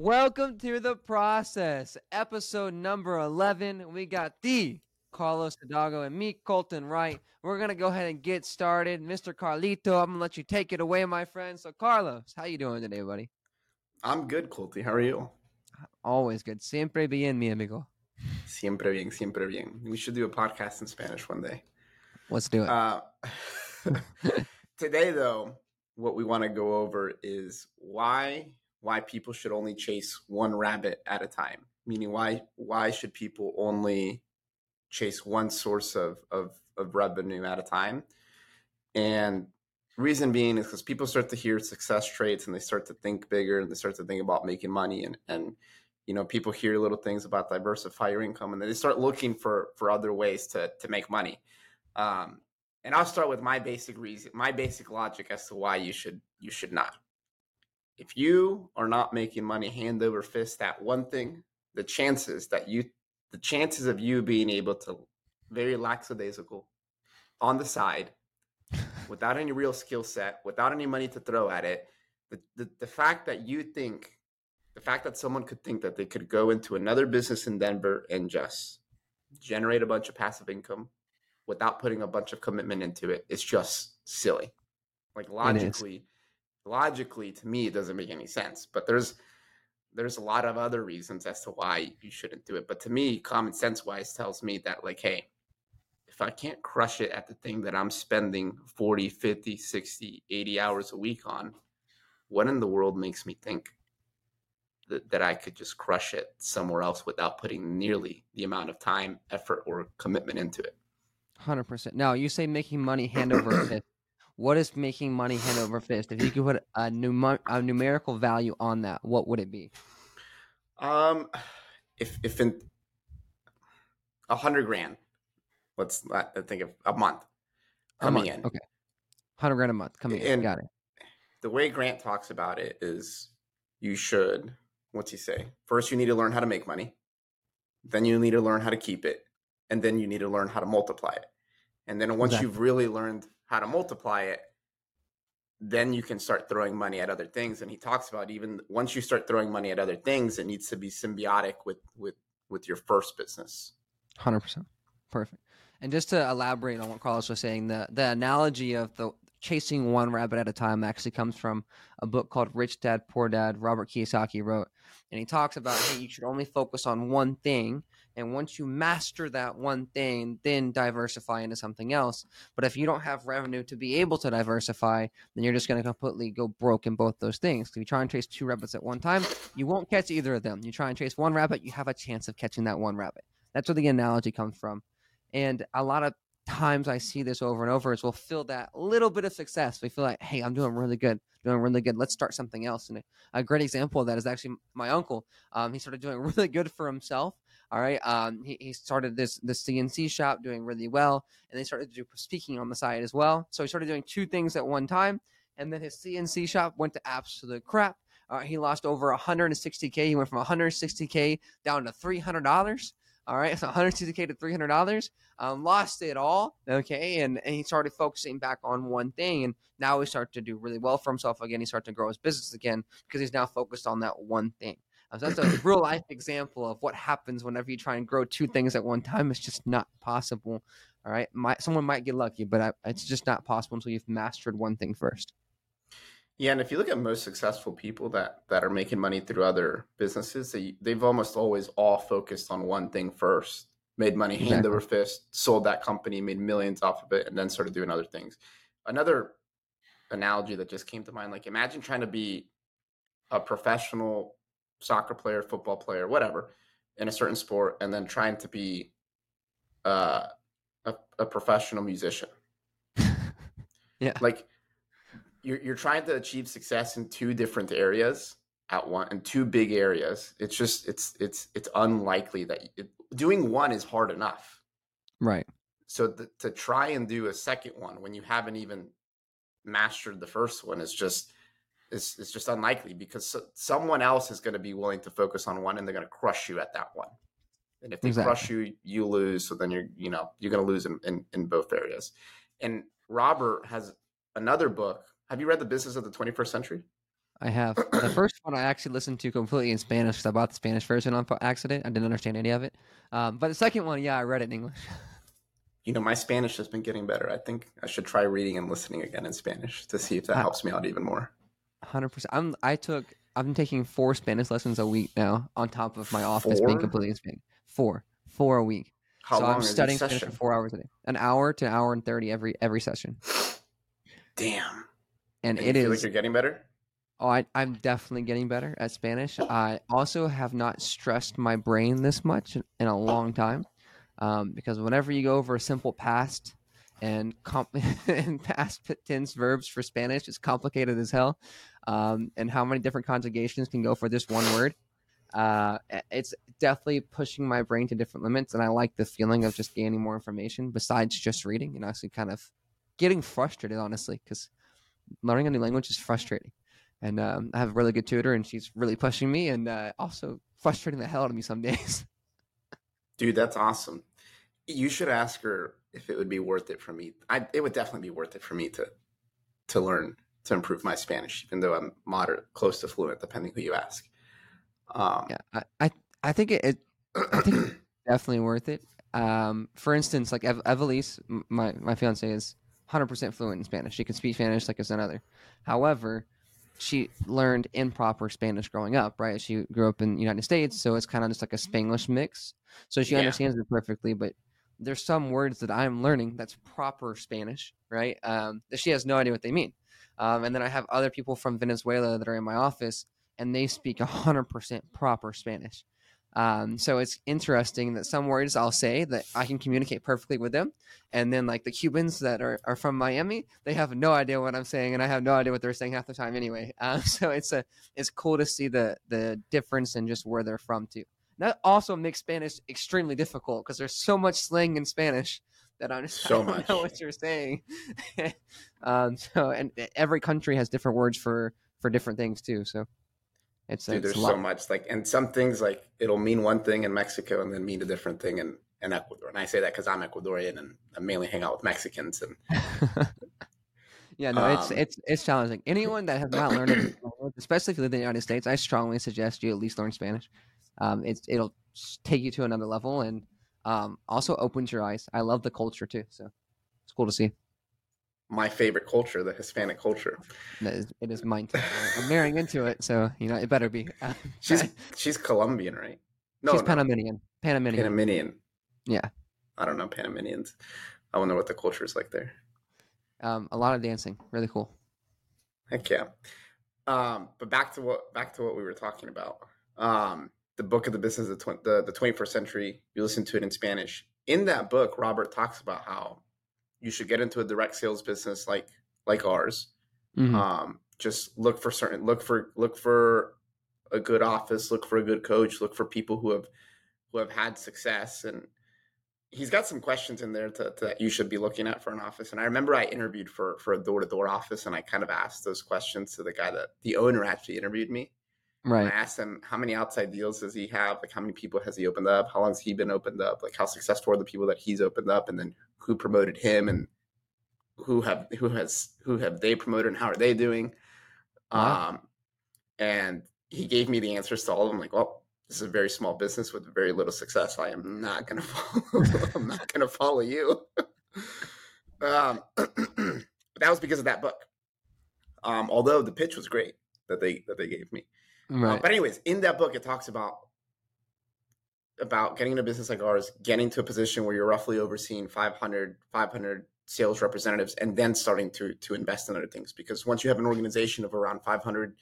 Welcome to the process, episode number 11. We got the Carlos Hidalgo and me, Colten Wright. We're going to go ahead and get started. Mr. Carlito, I'm going to let you take it away, my friend. So, Carlos, how you doing today, buddy? I'm good, Colty. How are you? Always good. Siempre bien, mi amigo. Siempre bien, siempre bien. We should do a podcast in Spanish one day. Let's do it. Uh, today, though, what we want to go over is why why people should only chase one rabbit at a time. Meaning, why why should people only chase one source of of, of revenue at a time? And reason being is because people start to hear success traits and they start to think bigger and they start to think about making money and and you know people hear little things about diversify your income and then they start looking for for other ways to to make money um, and I'll start with my basic reason, my basic logic as to why you should you should not. If you are not making money hand over fist at one thing, the chances that you the chances of you being able to very lackadaisical on the side without any real skill set, without any money to throw at it, the, the, the fact that you think the fact that someone could think that they could go into another business in Denver and just generate a bunch of passive income without putting a bunch of commitment into it, it's just silly. Like logically, logically to me it doesn't make any sense. But there's there's a lot of other reasons as to why you shouldn't do it. But to me, common sense wise tells me that like, hey, if I can't crush it at the thing that I'm spending 40, 50, 60, 80 hours a week on, what in the world makes me think that, that I could just crush it somewhere else without putting nearly the amount of time, effort, or commitment into it? Hundred percent. Now you say making money hand over fist. What is making money hand over fist? If you could put a, numer- a numerical value on that, what would it be? Um, if if in a hundred grand, let's not think of a month coming month. in. Okay, hundred grand a month coming in. Got it. The way Grant talks about it is, you should. What's he say? First, you need to learn how to make money. Then you need to learn how to keep it, and then you need to learn how to multiply it. And then once Exactly. you've really learned how to multiply it, then you can start throwing money at other things. And he talks about even once you start throwing money at other things, it needs to be symbiotic with with with your first business. Hundred percent. Perfect. And just to elaborate on what Carlos was saying, the the analogy of the chasing one rabbit at a time actually comes from a book called Rich Dad Poor Dad. Robert Kiyosaki wrote, and he talks about hey, you should only focus on one thing, and once you master that one thing, then diversify into something else. But if you don't have revenue to be able to diversify, then you're just going to completely go broke in both those things. If you try and chase two rabbits at one time, you won't catch either of them. You try and chase one rabbit, you have a chance of catching that one rabbit. That's where the analogy comes from. And a lot of times I see this over and over is we'll feel that little bit of success. We feel like, hey, I'm doing really good, doing really good. Let's start something else. And a great example of that is actually my uncle. Um, he started doing really good for himself. All right. Um, he, he started this this CNC shop doing really well, and they started to do speaking on the side as well. So he started doing two things at one time, and then his CNC shop went to absolute crap. Uh, he lost over 160k. He went from 160k down to $300. All right, so 160k to $300. Um, lost it all. Okay, and, and he started focusing back on one thing, and now he started to do really well for himself again. He started to grow his business again because he's now focused on that one thing. Uh, so that's a real life example of what happens whenever you try and grow two things at one time. It's just not possible. All right, might, someone might get lucky, but I, it's just not possible until you've mastered one thing first. Yeah, and if you look at most successful people that that are making money through other businesses, they they've almost always all focused on one thing first. Made money hand over fist, sold that company, made millions off of it, and then started doing other things. Another analogy that just came to mind, like imagine trying to be a professional soccer player, football player, whatever, in a certain sport, and then trying to be uh, a, a professional musician. Yeah. Like you're you're trying to achieve success in two different areas at one in two big areas. It's just it's it's it's unlikely that it, doing one is hard enough. Right. So th- to try and do a second one when you haven't even mastered the first one is just is is just unlikely because so, someone else is going to be willing to focus on one and they're going to crush you at that one. And if they crush you, you lose. So then you're you know you're going to lose in, in in both areas. And Robert has another book. Have you read The Business of the 21st Century? I have the first one I actually listened to completely in Spanish because I bought the Spanish version on accident. I didn't understand any of it. Um, but the second one, yeah, I read it in English. You know, my Spanish has been getting better. I think I should try reading and listening again in Spanish to see if that I- helps me out even more. Hundred percent. I'm. I took. I'm taking four Spanish lessons a week now, on top of my office being completely in Spanish. Four, four a week. How so long I'm studying Spanish for four hours a day, an hour to an hour and thirty every every session, Damn. and And it you feel is. like you're getting better? Oh, I, I'm definitely getting better at Spanish. I also have not stressed my brain this much in- in a long time, um, because whenever you go over a simple past and and past tense verbs for Spanish, it's complicated as hell. Um, and how many different conjugations can go for this one word? Uh, it's definitely pushing my brain to different limits, and I like the feeling of just gaining more information besides just reading and actually kind of getting frustrated, honestly, because learning a new language is frustrating and um, I have a really good tutor, and she's really pushing me, and uh, also frustrating the hell out of me some days. Dude, that's awesome. You should ask her if it would be worth it for me. I it would definitely be worth it for me to to learn to improve my Spanish, even though I'm moderate, close to fluent, depending who you ask. Um, yeah, I, I, I think it, it I think it's definitely worth it. Um, for instance, like Ev- Evelise, my my fiance is 100% fluent in Spanish. She can speak Spanish like it's another. However, she learned improper Spanish growing up, right? She grew up in the United States, so it's kind of just like a Spanglish mix. So she Yeah. understands it perfectly, but there's some words that I'm learning that's proper Spanish, right? Um, that she has no idea what they mean. Um, and then I have other people from Venezuela that are in my office, and they speak 100% proper Spanish. Um, so it's interesting that some words I'll say that I can communicate perfectly with them, and then like the Cubans that are, are from Miami, they have no idea what I'm saying, and I have no idea what they're saying half the time anyway. Um, so it's a it's cool to see the the difference in just where they're from too. That also makes Spanish extremely difficult because there's so much slang in Spanish that I'm just So I don't much. know what you're saying. um, so and every country has different words for for different things too. So it's, dude, it's there's so much like, and some things like it'll mean one thing in Mexico and then mean a different thing in, in Ecuador. And I say that because I'm Ecuadorian and I mainly hang out with Mexicans. And yeah, no, it's Um, it's it's challenging. Anyone that has not learned it, especially if you live in the United States, I strongly suggest you at least learn Spanish. Um, it's it'll take you to another level and um, also opens your eyes. I love the culture too, so it's cool to see. my favorite culture, the Hispanic culture. That is, it is mine too. I'm marrying into it, so you know it better be. She's she's Colombian, right? No, she's no, Panamanian. Panamanian. Panamanian. Yeah. I don't know Panamanians. I wonder what the culture is like there. Um, a lot of dancing, really cool. Heck yeah. Um, but back to what back to what we were talking about. Um, the book of the business of the, tw- the the 21st century. You listen to it in Spanish. In that book, Robert talks about how you should get into a direct sales business like like ours. Mhm. Um, just look for certain look for look for a good office, look for a good coach, look for people who have who have had success and he's got some questions in there to, to, that you should be looking at for an office. And I remember I interviewed for for a door to door office, and I kind of asked those questions to the guy that the owner actually interviewed me. And I asked him how many outside deals does he have, like how many people has he opened up, how long has he been opened up, like how successful are the people that he's opened up, and then who promoted him, and who have who has who have they promoted, and how are they doing? Wow. Um, and he gave me the answers to all of them. Like, well, this is a very small business with very little success. I am not gonna follow. I'm not gonna follow you. um, but that was because of that book. Um, although the pitch was great that they that they gave me. Uh, but anyways, in that book, it talks about about getting into a business like ours, getting to a position where you're roughly overseeing 500, 500 sales representatives, and then starting to to invest in other things. Because once you have an organization of around 500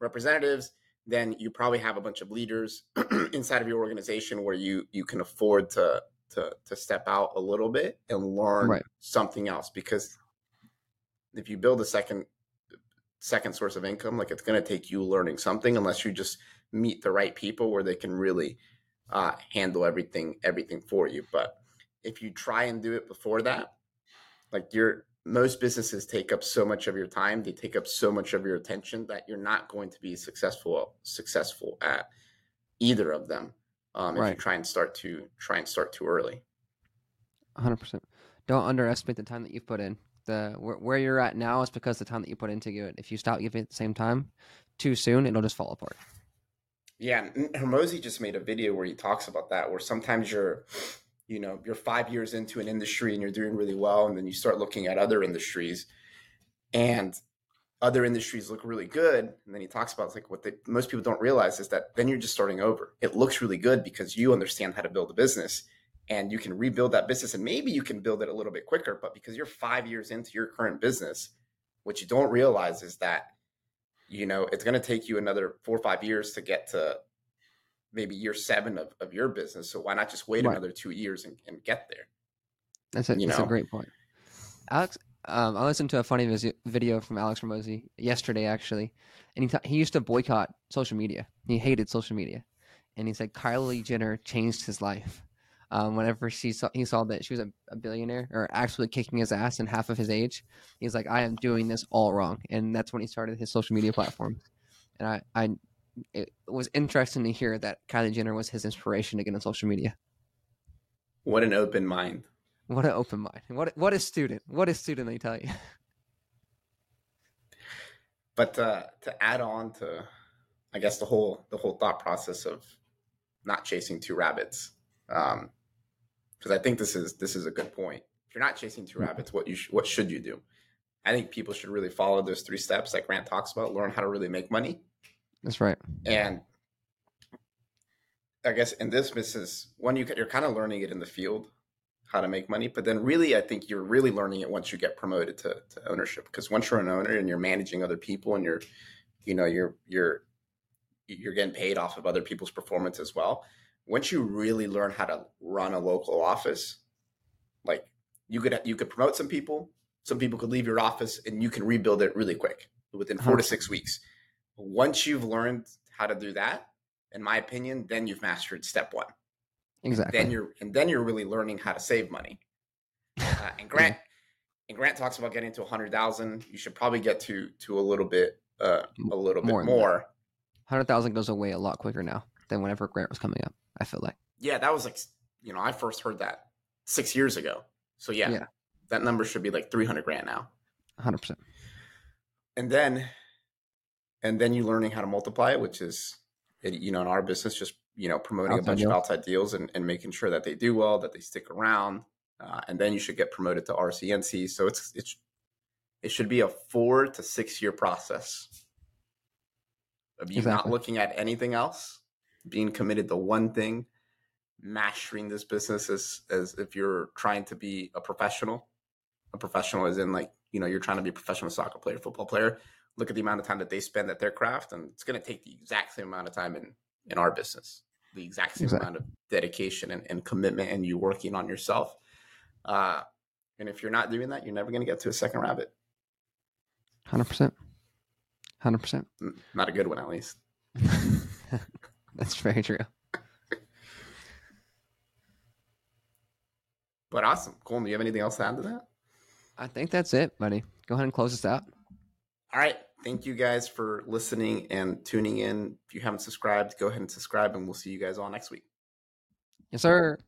representatives, then you probably have a bunch of leaders inside of your organization where you you can afford to to to step out a little bit and learn Right. something else. Because if you build a second second source of income, like it's going to take you learning something unless you just meet the right people where they can really uh, handle everything everything for you. But if you try and do it before that, like your most businesses take up so much of your time, they take up so much of your attention that you're not going to be successful successful at either of them. Um, if you try and start to try and start too early. 100%. Don't underestimate the time that you've put in. The where, where you're at now is because the time that you put into it. If you stop giving it the same time, too soon, it'll just fall apart. Yeah, Hormozi just made a video where he talks about that. Where sometimes you're, you know, you're five years into an industry and you're doing really well, and then you start looking at other industries, and other industries look really good. And then he talks about like what they, most people don't realize is that then you're just starting over. It looks really good because you understand how to build a business and you can rebuild that business and maybe you can build it a little bit quicker. But because you're five years into your current business, what you don't realize is that, you know, it's going to take you another four or five years to get to maybe year seven of, of your business. So why not just wait right. another two years and, and get there? That's a, you that's know? a great point. Alex, um, I listened to a funny vis- video from Alex Hormozi yesterday, actually, and he he used to boycott social media. He hated social media, and he said Kylie Jenner changed his life. Um, whenever she saw, he saw that she was a, a, billionaire or actually kicking his ass in half of his age, he's like, I am doing this all wrong, and that's when he started his social media platform. And I, I, it was interesting to hear that Kylie Jenner was his inspiration to get on social media. What an open mind. What an open mind. What what a student. What a student, they tell you. But uh, to add on to, I guess the whole the whole thought process of not chasing two rabbits, because I think this is this is a good point. If you're not chasing two mm. rabbits, what you sh- what should you do? I think people should really follow those three steps like Grant talks about. Learn how to really make money. That's right. And I guess in this business, one you you're kind of learning it in the field how to make money. But then really, I think you're really learning it once you get promoted to, to ownership. Because once you're an owner and you're managing other people and you're, you know, you're you're you're getting paid off of other people's performance as well. Once you really learn how to run a local office, like you could you could promote some people, some people could leave your office, and you can rebuild it really quick within 4 to six weeks. Once you've learned how to do that, in my opinion, then you've mastered step one. Exactly. Then you're and then you're really learning how to save money. Uh, and Grant yeah. and Grant talks about getting to a hundred thousand. You should probably get to to a little bit uh, a little more bit more. Hundred thousand goes away a lot quicker now than whenever Grant was coming up. I feel like. Yeah, that was like you know I first heard that six years ago. So yeah, yeah. that number should be like three hundred grand now. Hundred percent. And then, and then you learning how to multiply it, which is, you know, in our business, just you know, promoting outside a bunch deal. of outside deals and, and making sure that they do well, that they stick around, uh, and then you should get promoted to RCNC. So it's it's it should be a four to six year process of you exactly. not looking at anything else, being committed to one thing, mastering this business as as if you're trying to be a professional. A professional is in like you know you're trying to be a professional soccer player, football player. Look at the amount of time that they spend at their craft, and it's going to take the exact same amount of time in in our business the exact same exactly. amount of dedication and, and, commitment and you working on yourself uh, and if you're not doing that you're never going to get to a second rabbit 100% 100% not a good one at least that's very true. But awesome. Cool. Do you have anything else to add to that? I think that's it buddy. Go ahead and close us out. All right. Thank you guys for listening and tuning in. If you haven't subscribed, go ahead and subscribe, and we'll see you guys all next week. Yes, sir.